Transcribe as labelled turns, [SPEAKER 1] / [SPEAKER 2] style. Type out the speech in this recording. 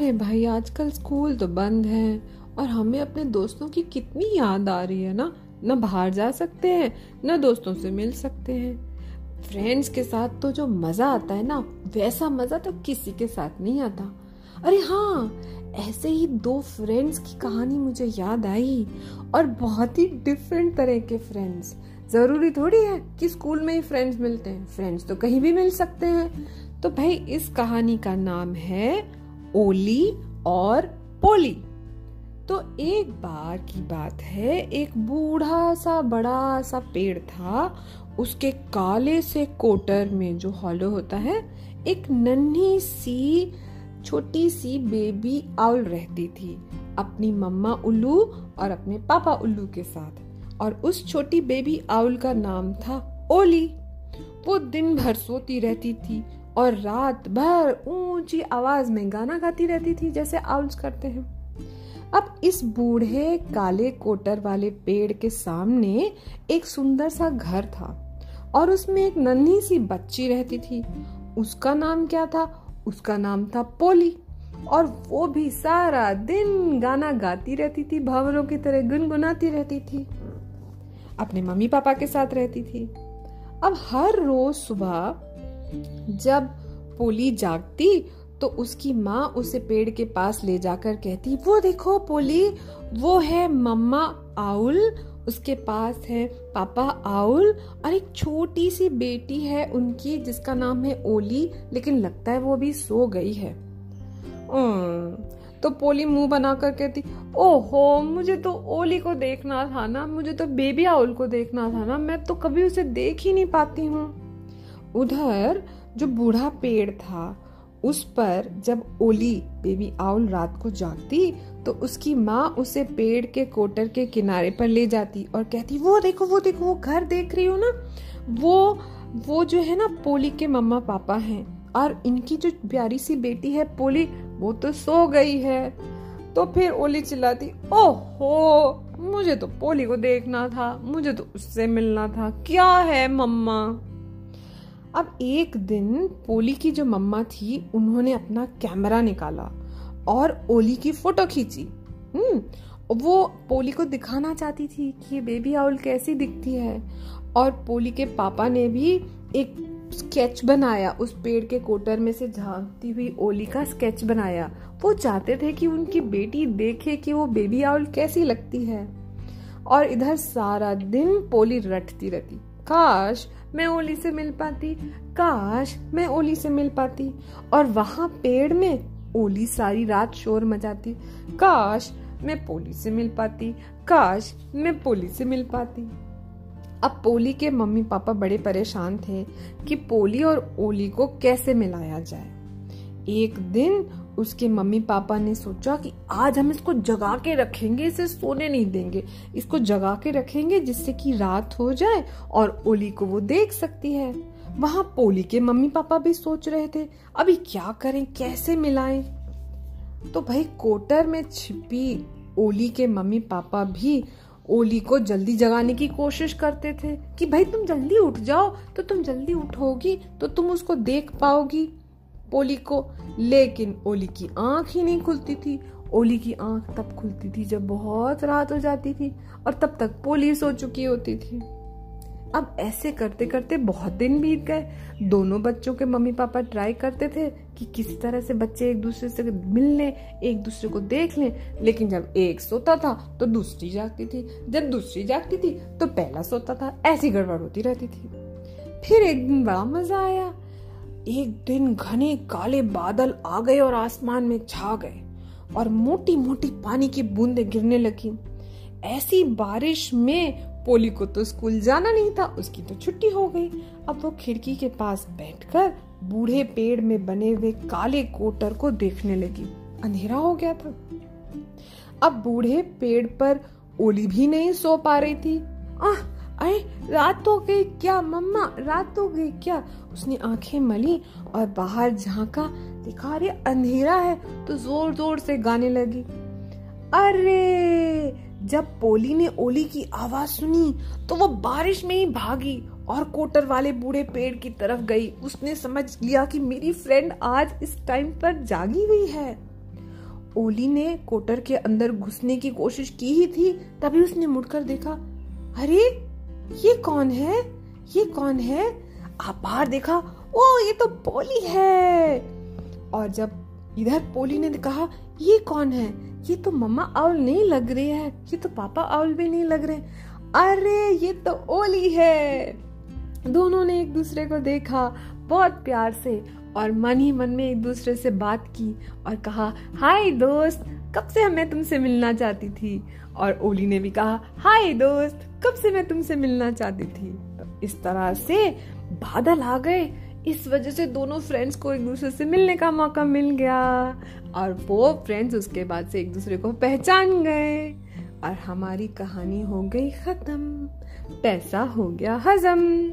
[SPEAKER 1] अरे भाई, आजकल स्कूल तो बंद है और हमें अपने दोस्तों की कितनी याद आ रही है ना? न बाहर जा सकते हैं, न दोस्तों से मिल सकते हैं। फ्रेंड्स के साथ तो जो मज़ा आता है ना, वैसा मज़ा तो किसी के साथ नहीं आता। अरे हाँ ऐसे ही दो फ्रेंड्स की कहानी मुझे याद आई और बहुत ही डिफरेंट तरह के फ्रेंड्स ज़रूरी थोड़ी है कि स्कूल में ही फ्रेंड्स मिलते हैं। फ्रेंड्स तो कहीं भी मिल सकते हैं। तो भाई, इस कहानी का नाम है ओली और पोली। तो एक बार की बात है, एक बूढ़ा सा, बड़ा सा पेड़ था। उसके काले से कोटर में जो हॉलो होता है, एक नन्ही सी, छोटी सी बेबी आउल रहती थी। अपनी मम्मा उल्लू और अपने पापा उल्लू के साथ। और उस छोटी बेबी आउल का नाम था ओली। वो दिन भर सोती रहती थी और रात भर ऊँची आवाज़ में गाना गाती रहती थी, जैसे आउल्स करते हैं। अब इस बूढ़े काले कोटर वाले पेड़ के सामने एक सुंदर सा घर था और उसमें एक नन्ही सी बच्ची रहती थी। उसका नाम क्या था? उसका नाम था पोली और वो भी सारा दिन गाना गाती रहती थी, भंवरों की तरह गुनगुनाती रहती थी। अपने मम्मी पापा के साथ रहती थी। अब हर रोज सुबह जब पोली जागती तो उसकी माँ उसे पेड़ के पास ले जाकर कहती, वो देखो पोली, वो है मम्मा आउल, उसके पास है पापा आउल, और एक छोटी सी बेटी है उनकी, जिसका नाम है ओली, लेकिन लगता है वो अभी सो गई है। तो पोली मुँह बनाकर कहती, ओहो, मुझे तो ओली को देखना था ना, मुझे तो बेबी आउल को देखना था ना, मैं तो कभी उसे देख ही नहीं पाती हूँ। उधर जो बूढ़ा पेड़ था, उस पर जब ओली बेबी आउल रात को जागती तो उसकी माँ उसे पेड़ के कोटर के किनारे पर ले जाती और कहती, वो देखो वो देखो, वो घर देख रही हो ना? वो वो जो है ना, पोली के मम्मा पापा हैं और इनकी जो प्यारी सी बेटी है पोली, वो तो सो गई है। तो फिर ओली चिल्लाती, ओहो, मुझे तो पोली को देखना था, मुझे तो उससे मिलना था। क्या है मम्मा? अब एक दिन पोली की जो मम्मा थी, उन्होंने अपना कैमरा निकाला और ओली की फ़ोटो खींची। हम्म वो पोली को दिखाना चाहती थी कि ये बेबी आउल कैसी दिखती है। और पोली के पापा ने भी एक स्केच बनाया, उस पेड़ के कोटर में से झांकती हुई ओली का स्केच बनाया। वो चाहते थे कि उनकी बेटी देखे कि वो बेबी आउल कैसी लगती है। और इधर सारा दिन पोली रटती रहती। काश मैं ओली से मिल पाती। काश मैं ओली से मिल पाती। और वहाँ पेड़ में ओली सारी रात शोर मचाती। काश मैं पोली से मिल पाती। काश मैं पोली से मिल पाती। अब पोली के मम्मी पापा बड़े परेशान थे कि पोली और ओली को कैसे मिलाया जाए। एक दिन उसके मम्मी पापा ने सोचा कि आज हम इसको जगा के रखेंगे, इसे सोने नहीं देंगे। इसको जगा के रखेंगे जिससे कि रात हो जाए और ओली को वो देख सकती है। वहाँ पोली के मम्मी पापा भी सोच रहे थे, अभी क्या करें, कैसे मिलाएँ? तो भाई कोटर में छिपी ओली के मम्मी पापा भी ओली को जल्दी जगाने की कोशिश करते थे कि भाई तुम जल्दी उठ जाओ तो तुम जल्दी उठोगी तो तुम उसको देख पाओगी। पोली को, लेकिन ओली की आँख ही नहीं खुलती थी। ओली की आँख तब खुलती थी जब बहुत रात हो जाती थी और तब तक पोली सो चुकी होती थी। अब ऐसे करते करते बहुत दिन बीत गए। दोनों बच्चों के मम्मी पापा ट्राई करते थे कि किसी तरह से बच्चे एक दूसरे से मिल लें एक दूसरे को देख लें, लेकिन जब एक सोता था तो दूसरी जागती थी। जब दूसरी जागती थी तो पहला सोता था, ऐसी गड़बड़ होती रहती थी। फिर एक दिन बड़ा मज़ा आया। एक दिन घने काले बादल आ गए और आसमान में छा गए और मोटी मोटी पानी की बूंदें गिरने लगी। ऐसी बारिश में पोली को तो स्कूल जाना नहीं था, उसकी तो छुट्टी हो गई। अब वो खिड़की के पास बैठकर बूढ़े पेड़ में बने हुए काले कोटर को देखने लगी। अंधेरा हो गया था। अब बूढ़े पेड़ पर ओली भी नहीं सो पा रही थी। आह अरे, रात हो गई क्या, मम्मा, रात हो गई क्या? उसने आँखें मली और बाहर झांका। देखा, अरे, अंधेरा है तो ज़ोर ज़ोर से गाने लगी। अरे, जब पोली ने ओली की आवाज़ सुनी तो वो बारिश में ही भागी और कोटर वाले बूढ़े पेड़ की तरफ़ गई। उसने समझ लिया कि मेरी फ्रेंड आज इस टाइम पर जागी हुई है। ओली ने कोटर के अंदर घुसने की कोशिश की ही थी, तभी उसने मुड़कर देखा, अरे ये कौन है? ये कौन है? आप बाहर देखा, ओ, ये तो पोली है। और जब इधर पोली ने कहा, ये कौन है? ये तो मम्मा आउल नहीं लग रही है, ये तो पापा आउल भी नहीं लग रहे अरे, ये तो ओली है। दोनों ने एक दूसरे को देखा बहुत प्यार से और मन ही मन में एक दूसरे से बात की और कहा, हाय दोस्त, कब से मैं तुमसे मिलना चाहती थी? और ओली ने भी कहा, हाय दोस्त कब से मैं तुमसे मिलना चाहती थी? इस तरह से बादल आ गए। इस वजह से दोनों फ्रेंड्स को एक दूसरे से मिलने का मौका मिल गया। और वो फ्रेंड्स उसके बाद से एक दूसरे को पहचान गए। और हमारी कहानी हो गई खत्म। पैसा हो गया हजम।